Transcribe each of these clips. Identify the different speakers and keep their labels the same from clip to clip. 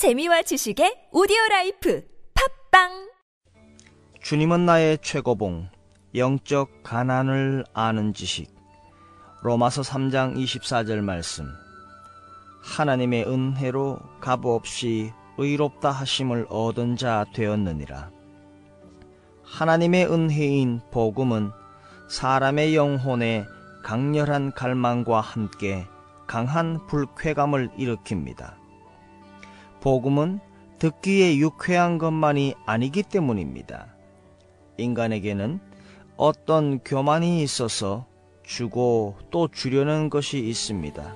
Speaker 1: 재미와 지식의 오디오 라이프 팟빵
Speaker 2: 주님은 나의 최고봉, 영적 가난을 아는 지식. 로마서 3장 24절 말씀. 하나님의 은혜로 값없이 의롭다 하심을 얻은 자 되었느니라. 하나님의 은혜인 복음은 사람의 영혼에 강렬한 갈망과 함께 강한 불쾌감을 일으킵니다. 복음은 듣기에 유쾌한 것만이 아니기 때문입니다. 인간에게는 어떤 교만이 있어서 주고 또 주려는 것이 있습니다.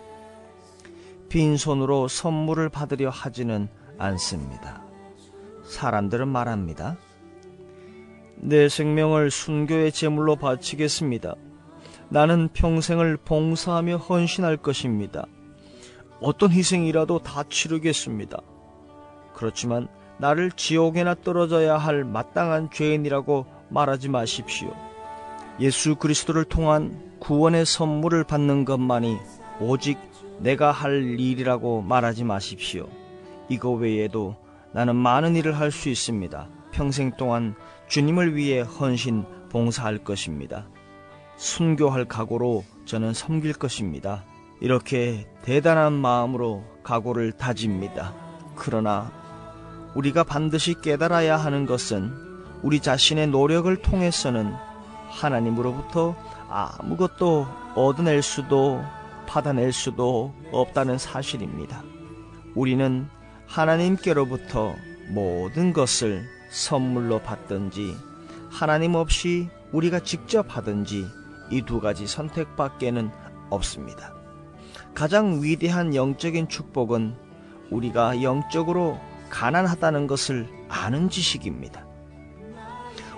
Speaker 2: 빈손으로 선물을 받으려 하지는 않습니다. 사람들은 말합니다. 내 생명을 순교의 제물로 바치겠습니다. 나는 평생을 봉사하며 헌신할 것입니다. 어떤 희생이라도 다 치르겠습니다. 그렇지만 나를 지옥에나 떨어져야 할 마땅한 죄인이라고 말하지 마십시오. 예수 그리스도를 통한 구원의 선물을 받는 것만이 오직 내가 할 일이라고 말하지 마십시오. 이거 외에도 나는 많은 일을 할 수 있습니다. 평생 동안 주님을 위해 헌신 봉사할 것입니다. 순교할 각오로 저는 섬길 것입니다. 이렇게 대단한 마음으로 각오를 다집니다. 그러나 우리가 반드시 깨달아야 하는 것은 우리 자신의 노력을 통해서는 하나님으로부터 아무것도 얻어낼 수도 받아낼 수도 없다는 사실입니다. 우리는 하나님께로부터 모든 것을 선물로 받든지 하나님 없이 우리가 직접 하든지 이 두 가지 선택밖에는 없습니다. 가장 위대한 영적인 축복은 우리가 영적으로 가난하다는 것을 아는 지식입니다.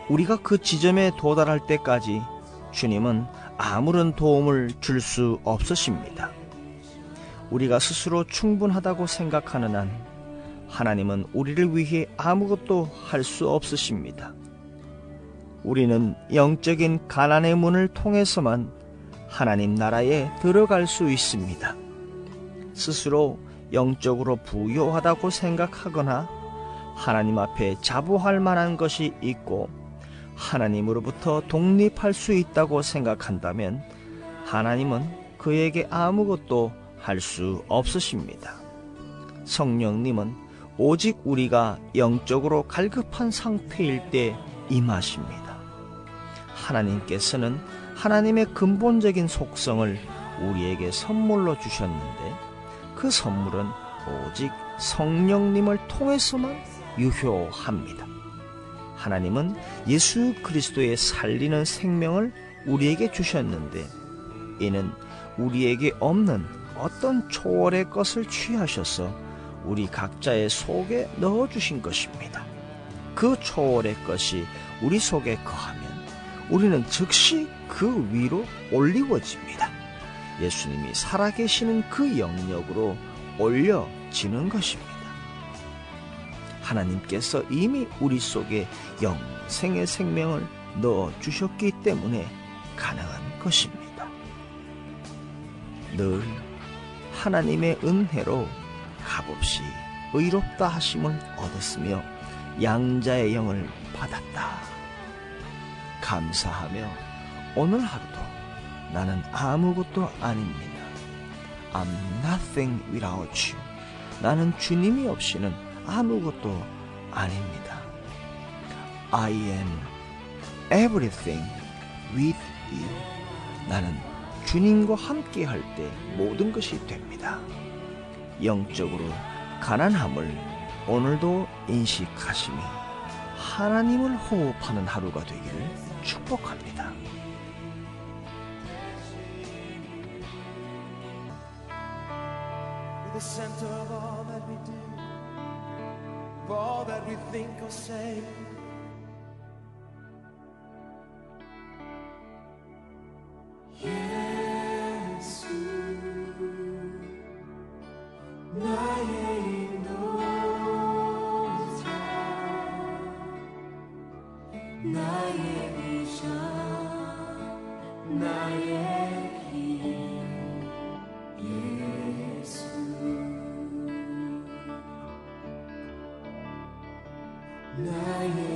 Speaker 2: 우리가 그 지점에 도달할 때까지 주님은 아무런 도움을 줄 수 없으십니다. 우리가 스스로 충분하다고 생각하는 한 하나님은 우리를 위해 아무것도 할 수 없으십니다. 우리는 영적인 가난의 문을 통해서만 하나님 나라에 들어갈 수 있습니다. 스스로 영적으로 부요하다고 생각하거나 하나님 앞에 자부할 만한 것이 있고 하나님으로부터 독립할 수 있다고 생각한다면 하나님은 그에게 아무것도 할 수 없으십니다. 성령님은 오직 우리가 영적으로 갈급한 상태일 때 임하십니다. 하나님께서는 하나님의 근본적인 속성을 우리에게 선물로 주셨는데 그 선물은 오직 성령님을 통해서만 유효합니다. 하나님은 예수 그리스도의 살리는 생명을 우리에게 주셨는데 이는 우리에게 없는 어떤 초월의 것을 취하셔서 우리 각자의 속에 넣어 주신 것입니다. 그 초월의 것이 우리 속에 거하면 우리는 즉시 그 위로 올리워집니다. 예수님이 살아계시는 그 영역으로 올려지는 것입니다. 하나님께서 이미 우리 속에 영생의 생명을 넣어 주셨기 때문에 가능한 것입니다. 늘 하나님의 은혜로 값없이 의롭다 하심을 얻었으며 양자의 영을 받았다. 감사하며 오늘 하루도 나는 아무것도 아닙니다. I'm nothing without you. 나는 주님이 없이는 아무것도 아닙니다. I am everything with you. 나는 주님과 함께 할 때 모든 것이 됩니다. 영적으로 가난함을 오늘도 인식하시며 하나님을 호흡하는 하루가 되기를 축복합니다.
Speaker 3: The center of all that we do, of all that we think or say. 나